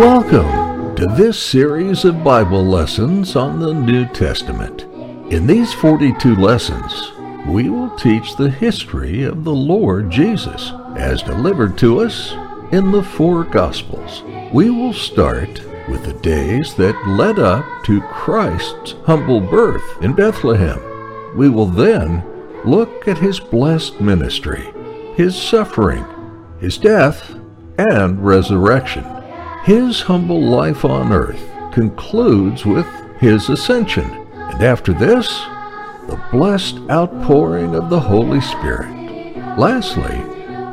Welcome to this series of Bible lessons on the New Testament. In these 42 lessons, we will teach the history of the Lord Jesus as delivered to us in the four Gospels. We will start with the days that led up to Christ's humble birth in Bethlehem. We will then look at his blessed ministry, his suffering, his death, and resurrection. His humble life on earth concludes with his ascension, and after this, the blessed outpouring of the Holy Spirit. Lastly,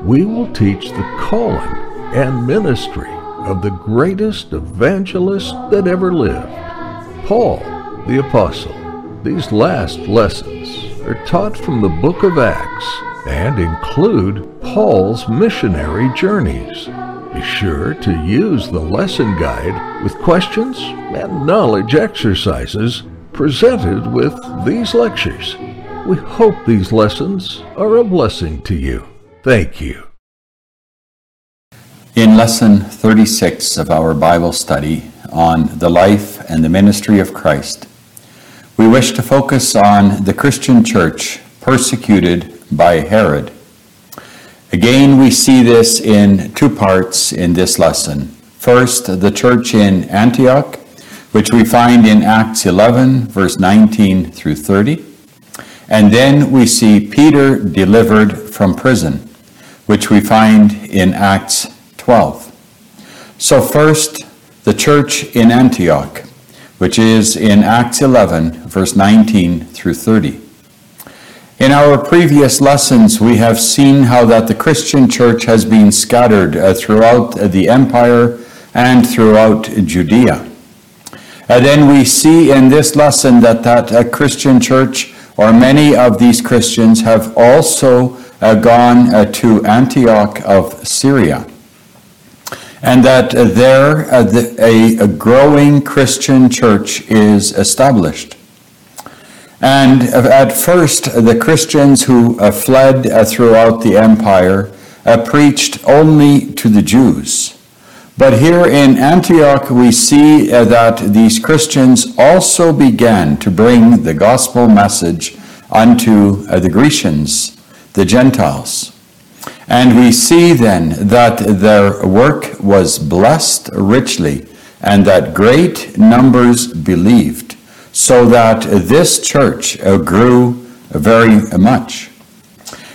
we will teach the calling and ministry of the greatest evangelist that ever lived, Paul the Apostle. These last lessons are taught from the book of Acts and include Paul's missionary journeys. Be sure to use the lesson guide with questions and knowledge exercises presented with these lectures. We hope these lessons are a blessing to you. Thank you. In lesson 36 of our Bible study on the life and the ministry of Christ, we wish to focus on the Christian church persecuted by Herod. Again, we see this in two parts in this lesson. First, the church in Antioch, which we find in Acts 11, verse 19 through 30. And then we see Peter delivered from prison, which we find in Acts 12. So, first, the church in Antioch, which is in Acts 11, verse 19 through 30. In our previous lessons, we have seen how that the Christian church has been scattered uh, throughout the empire and throughout Judea. And then we see in this lesson that that uh, Christian church, or many of these Christians, have also uh, gone uh, to Antioch of Syria. And that uh, there uh, the, a, a growing Christian church is established. And at first, the Christians who uh, fled uh, throughout the empire uh, preached only to the Jews. But here in Antioch, we see that these Christians also began to bring the gospel message unto the Grecians, the Gentiles. And we see then that their work was blessed richly, and that great numbers believed so that this church uh, grew very much.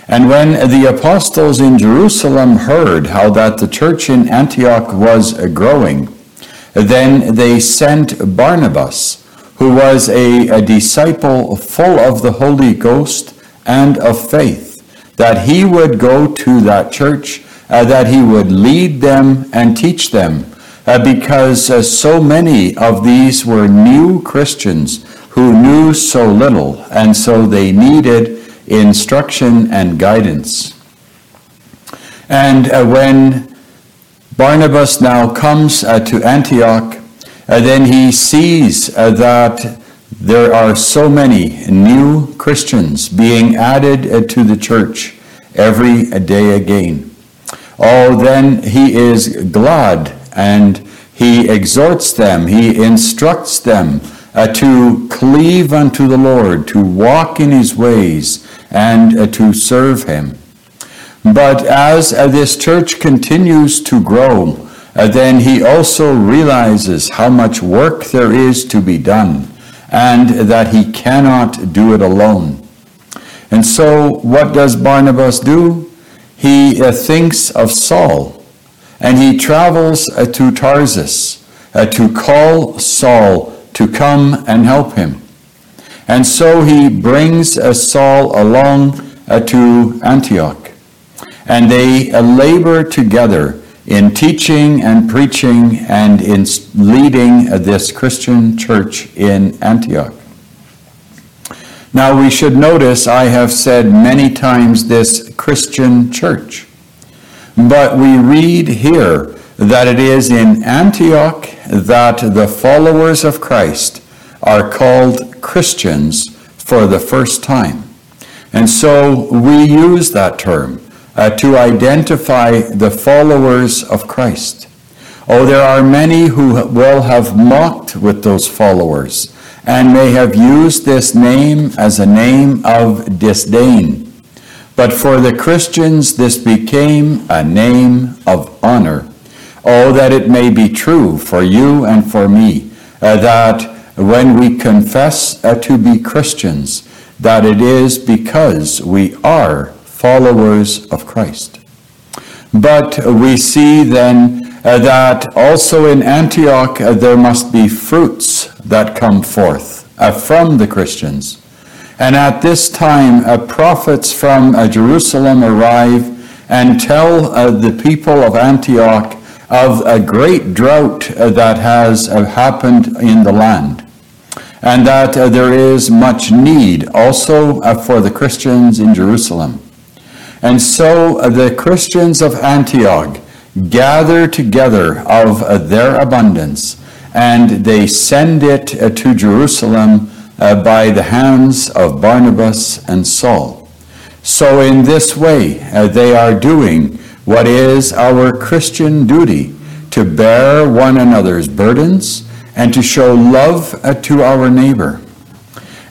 And when the apostles in Jerusalem heard how that the church in Antioch was growing, then they sent Barnabas, who was a, a, disciple full of the Holy Ghost and of faith, that he would go to that church, uh, that he would lead them and teach them uh, because uh, so many of these were new Christians who knew so little, and so they needed instruction and guidance. And uh, when Barnabas now comes uh, to Antioch, uh, then he sees that there are so many new Christians being added to the church every day again. Oh, then he is glad and he exhorts them, he instructs them uh, to cleave unto the Lord, to walk in his ways, and uh, to serve him. But as uh, this church continues to grow, uh, then he also realizes how much work there is to be done, and that he cannot do it alone. And so, what does Barnabas do? He uh, thinks of Saul and he travels uh, to Tarsus uh, to call Saul to come and help him. And so he brings uh, Saul along to Antioch, and they labor together in teaching and preaching and in leading this Christian church in Antioch. Now, we should notice I have said many times this Christian church. But we read here that it is in Antioch that the followers of Christ are called Christians for the first time. And so we use that term uh, to identify the followers of Christ. Oh, there are many who will have mocked with those followers and may have used this name as a name of disdain. But for the Christians, this became a name of honor. Oh, that it may be true for you and for me, uh, that when we confess uh, to be Christians, that it is because we are followers of Christ. But we see then uh, that also in Antioch uh, there must be fruits that come forth uh, from the Christians. And at this time, uh, prophets from uh, Jerusalem arrive and tell uh, the people of Antioch of a great drought that has happened in the land. And that there is much need also for the Christians in Jerusalem. And so the Christians of Antioch gather together of their abundance, and they send it uh, to Jerusalem uh, by the hands of Barnabas and Saul. So, in this way, uh, they are doing what is our Christian duty to bear one another's burdens and to show love to our neighbor.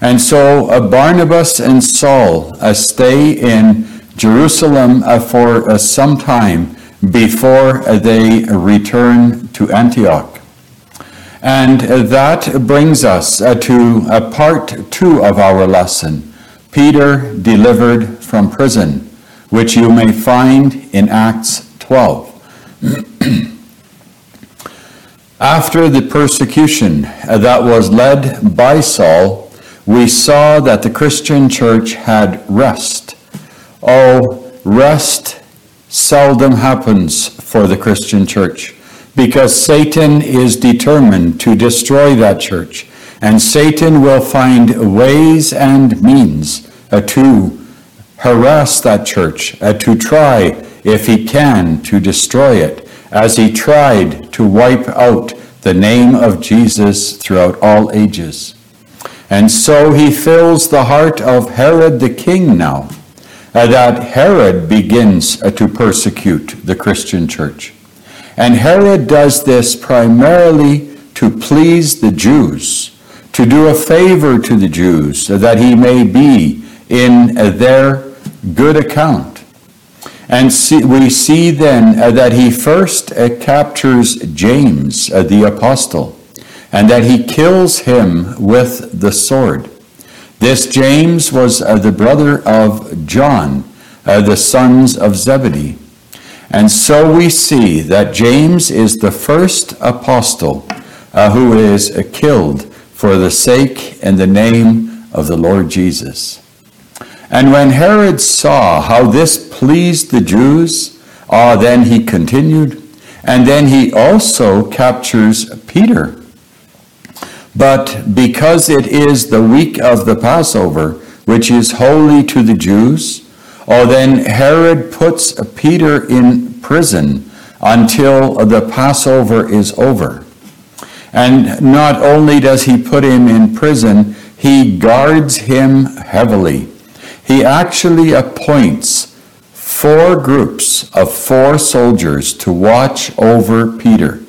And so uh, Barnabas and Saul uh, stay in Jerusalem uh, for some time before they return to Antioch. And that brings us uh, to uh, part two of our lesson Peter delivered from prison, which you may find in Acts 12. After the persecution uh, that was led by Saul, we saw that the Christian church had rest. Oh, rest seldom happens for the Christian church because Satan is determined to destroy that church. And Satan will find ways and means uh, to harass that church, uh, to try, if he can, to destroy it, as he tried to wipe out the name of Jesus throughout all ages. And so he fills the heart of Herod the king now uh, that Herod begins to persecute the Christian church. And Herod does this primarily to please the Jews, to do a favor to the Jews, so that he may be in their good account. And see, we see then uh, that he first uh, captures James, uh, the apostle, and that he kills him with the sword. This James was the brother of John, the sons of Zebedee. And so we see that James is the first apostle uh, who is uh, killed for the sake and the name of the Lord Jesus. And when Herod saw how this pleased the Jews, ah, then he continued, and then he also captures Peter but because it is the week of the Passover, which is holy to the Jews, oh, then Herod puts Peter in prison until the Passover is over. And not only does he put him in prison, he guards him heavily. He actually appoints four groups of four soldiers to watch over Peter.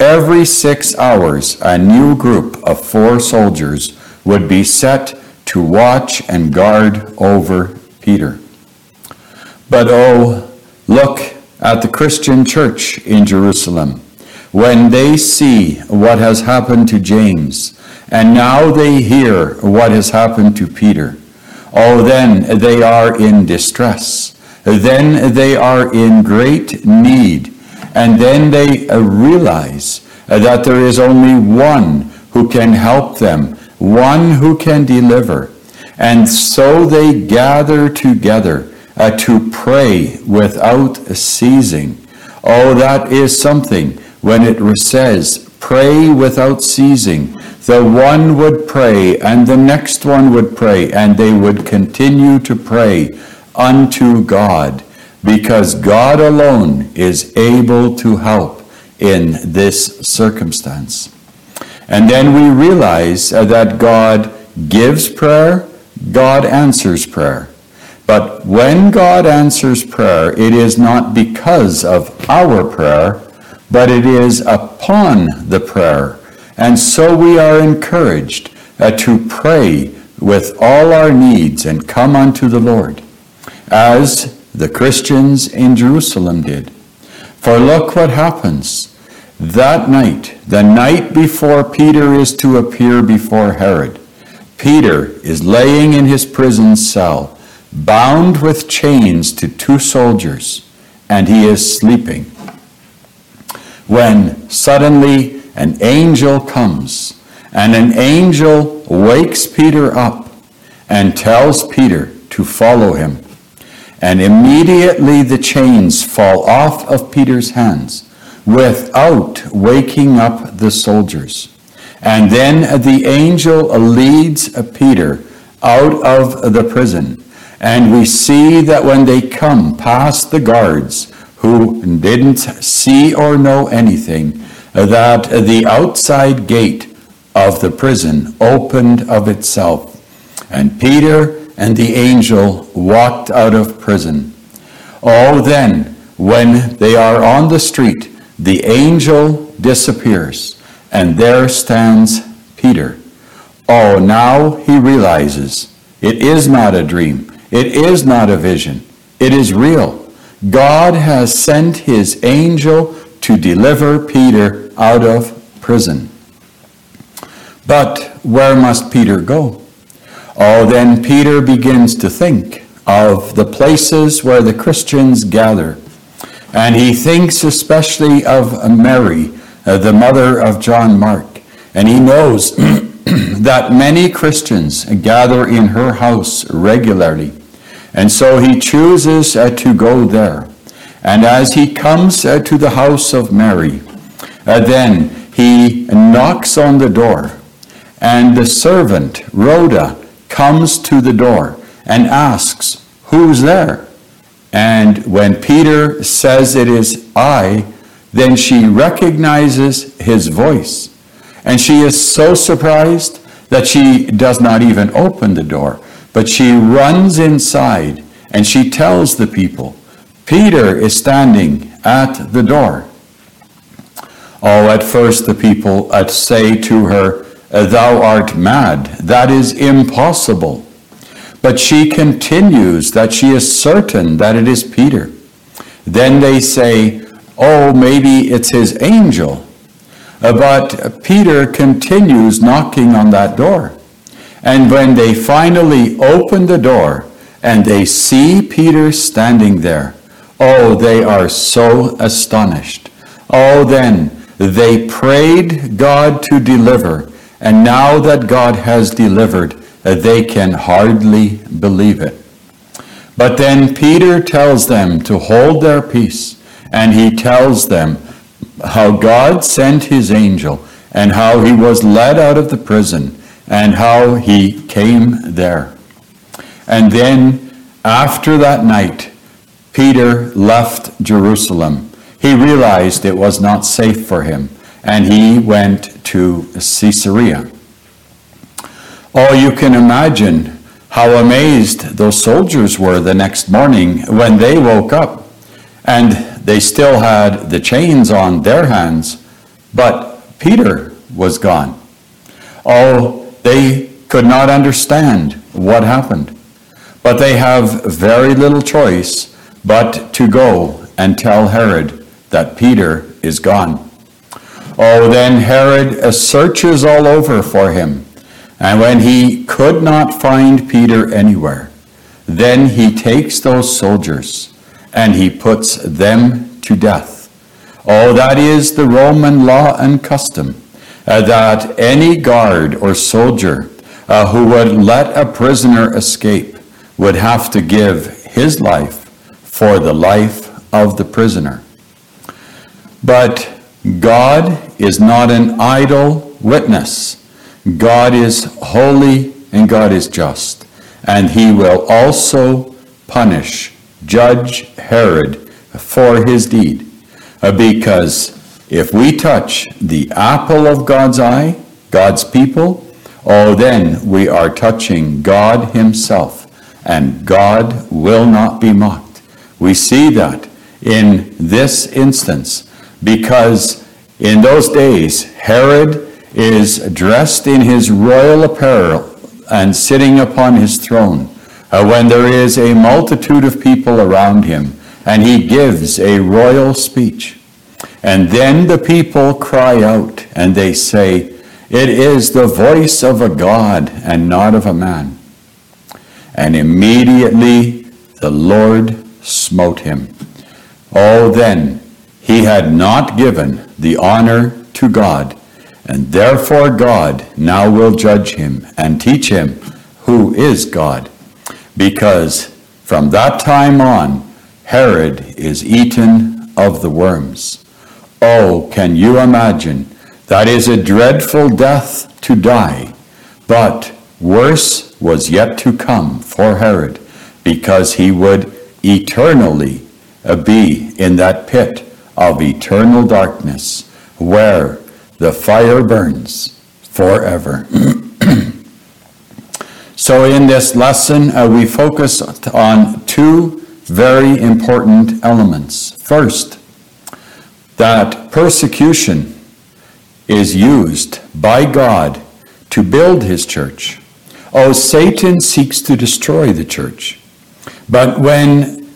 Every six hours, a new group of four soldiers would be set to watch and guard over Peter. But oh, look at the Christian church in Jerusalem. When they see what has happened to James, and now they hear what has happened to Peter, oh, then they are in distress. Then they are in great need and then they uh, realize that there is only one who can help them, one who can deliver. And so they gather together uh, to pray without ceasing. Oh, that is something when it says, pray without ceasing. The one would pray, and the next one would pray, and they would continue to pray unto God because God alone is able to help in this circumstance. And then we realize that God gives prayer, God answers prayer. But when God answers prayer, it is not because of our prayer, but it is upon the prayer. And so we are encouraged uh, to pray with all our needs and come unto the Lord, as the Christians in Jerusalem did. For look what happens. That night, the night before Peter is to appear before Herod, Peter is laying in his prison cell, bound with chains to two soldiers, and he is sleeping. When suddenly an angel comes, and an angel wakes Peter up and tells Peter to follow him. And immediately the chains fall off of Peter's hands without waking up the soldiers. And then the angel leads Peter out of the prison. And we see that when they come past the guards who didn't see or know anything, that the outside gate of the prison opened of itself. And Peter and the angel walked out of prison. Oh, then, when they are on the street, the angel disappears, and there stands Peter. Oh, now he realizes it is not a dream, it is not a vision, it is real. God has sent his angel to deliver Peter out of prison. But where must Peter go? Oh, then Peter begins to think of the places where the Christians gather. And he thinks especially of Mary, uh, the mother of John Mark. And he knows that many Christians gather in her house regularly. And so he chooses uh, to go there. And as he comes uh, to the house of Mary, uh, then he knocks on the door. And the servant, Rhoda, comes to the door and asks, Who's there? And when Peter says it is I, then she recognizes his voice. And she is so surprised that she does not even open the door, but she runs inside and she tells the people, Peter is standing at the door. Oh, at first the people say to her, thou art mad. That is impossible. But she continues that she is certain that it is Peter. Then they say, Oh, maybe it's his angel. But Peter continues knocking on that door. And when they finally open the door and they see Peter standing there, oh, they are so astonished. Oh, then they prayed God to deliver and now that God has delivered, they can hardly believe it. But then Peter tells them to hold their peace, and he tells them how God sent his angel and how he was led out of the prison and how he came there. And then after that night, Peter left Jerusalem. He realized it was not safe for him and he went to Caesarea. Oh, you can imagine how amazed those soldiers were the next morning when they woke up and they still had the chains on their hands, but Peter was gone. Oh, they could not understand what happened, but they have very little choice but to go and tell Herod that Peter is gone. Oh, then Herod searches all over for him. And when he could not find Peter anywhere, then he takes those soldiers and he puts them to death. Oh, that is the Roman law and custom, uh, that any guard or soldier uh, who would let a prisoner escape would have to give his life for the life of the prisoner. But God is not an idle witness. God is holy and God is just. And he will also punish, judge Herod for his deed. Uh, because if we touch the apple of God's eye, God's people, oh, then we are touching God himself. And God will not be mocked. We see that in this instance because in those days Herod is dressed in his royal apparel and sitting upon his throne, uh, when there is a multitude of people around him, and he gives a royal speech. And then the people cry out, and they say, It is the voice of a God and not of a man. And immediately the Lord smote him. Oh, then he had not given the honor to God and therefore God now will judge him and teach him who is God, because from that time on Herod is eaten of the worms. Oh, can you imagine? That is a dreadful death to die, but worse was yet to come for Herod, because he would eternally be in that pit of eternal darkness, where the fire burns forever. so, in this lesson, uh, we focus on two very important elements. First, that persecution is used by God to build his church. Oh, Satan seeks to destroy the church. But when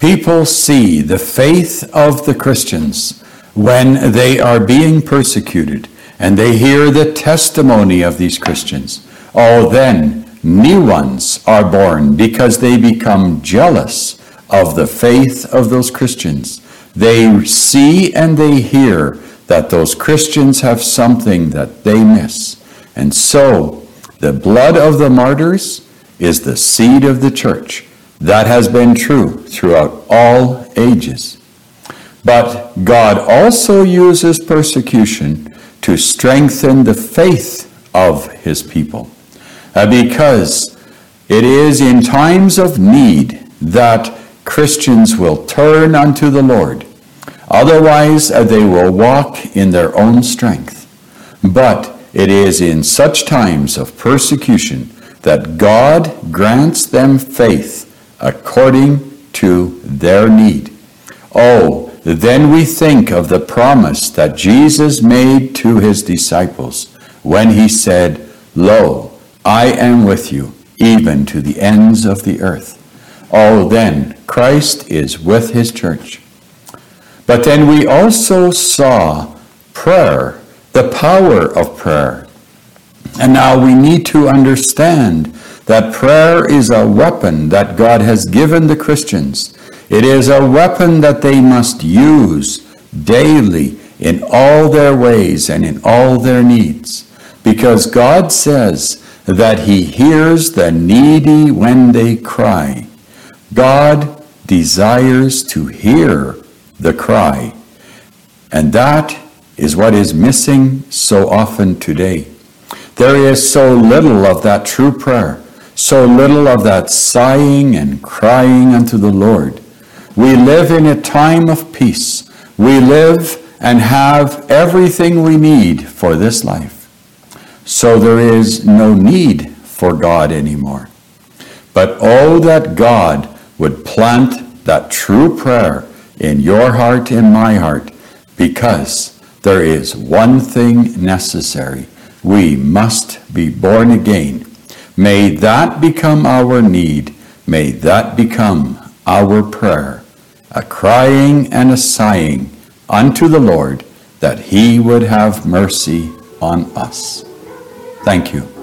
people see the faith of the Christians, when they are being persecuted and they hear the testimony of these Christians, oh, then new ones are born because they become jealous of the faith of those Christians. They see and they hear that those Christians have something that they miss. And so, the blood of the martyrs is the seed of the church. That has been true throughout all ages. But God also uses persecution to strengthen the faith of his people. Uh, because it is in times of need that Christians will turn unto the Lord. Otherwise, they will walk in their own strength. But it is in such times of persecution that God grants them faith according to their need. Oh, then we think of the promise that Jesus made to his disciples when he said, Lo, I am with you, even to the ends of the earth. Oh, then Christ is with his church. But then we also saw prayer, the power of prayer. And now we need to understand that prayer is a weapon that God has given the Christians it is a weapon that they must use daily in all their ways and in all their needs. Because God says that He hears the needy when they cry. God desires to hear the cry. And that is what is missing so often today. There is so little of that true prayer, so little of that sighing and crying unto the Lord. We live in a time of peace. We live and have everything we need for this life. So there is no need for God anymore. But oh, that God would plant that true prayer in your heart in my heart, because there is one thing necessary. We must be born again. May that become our need. May that become our prayer a crying and a sighing unto the Lord that he would have mercy on us. Thank you.